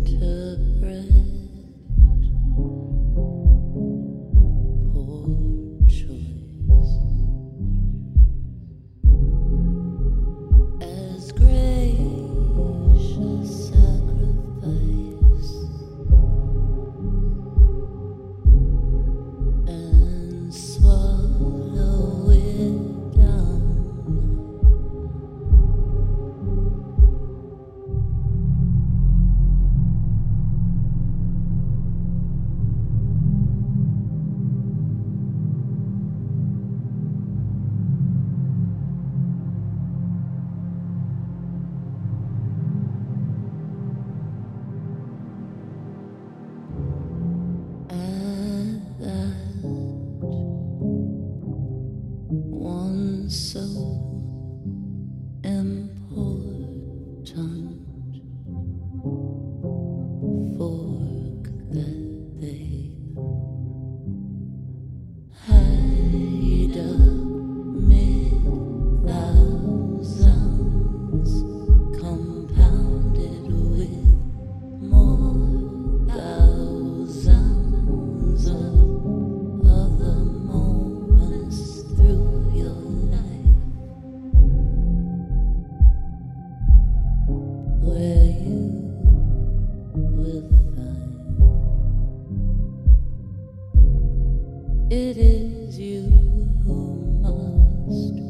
interpret it is you who must.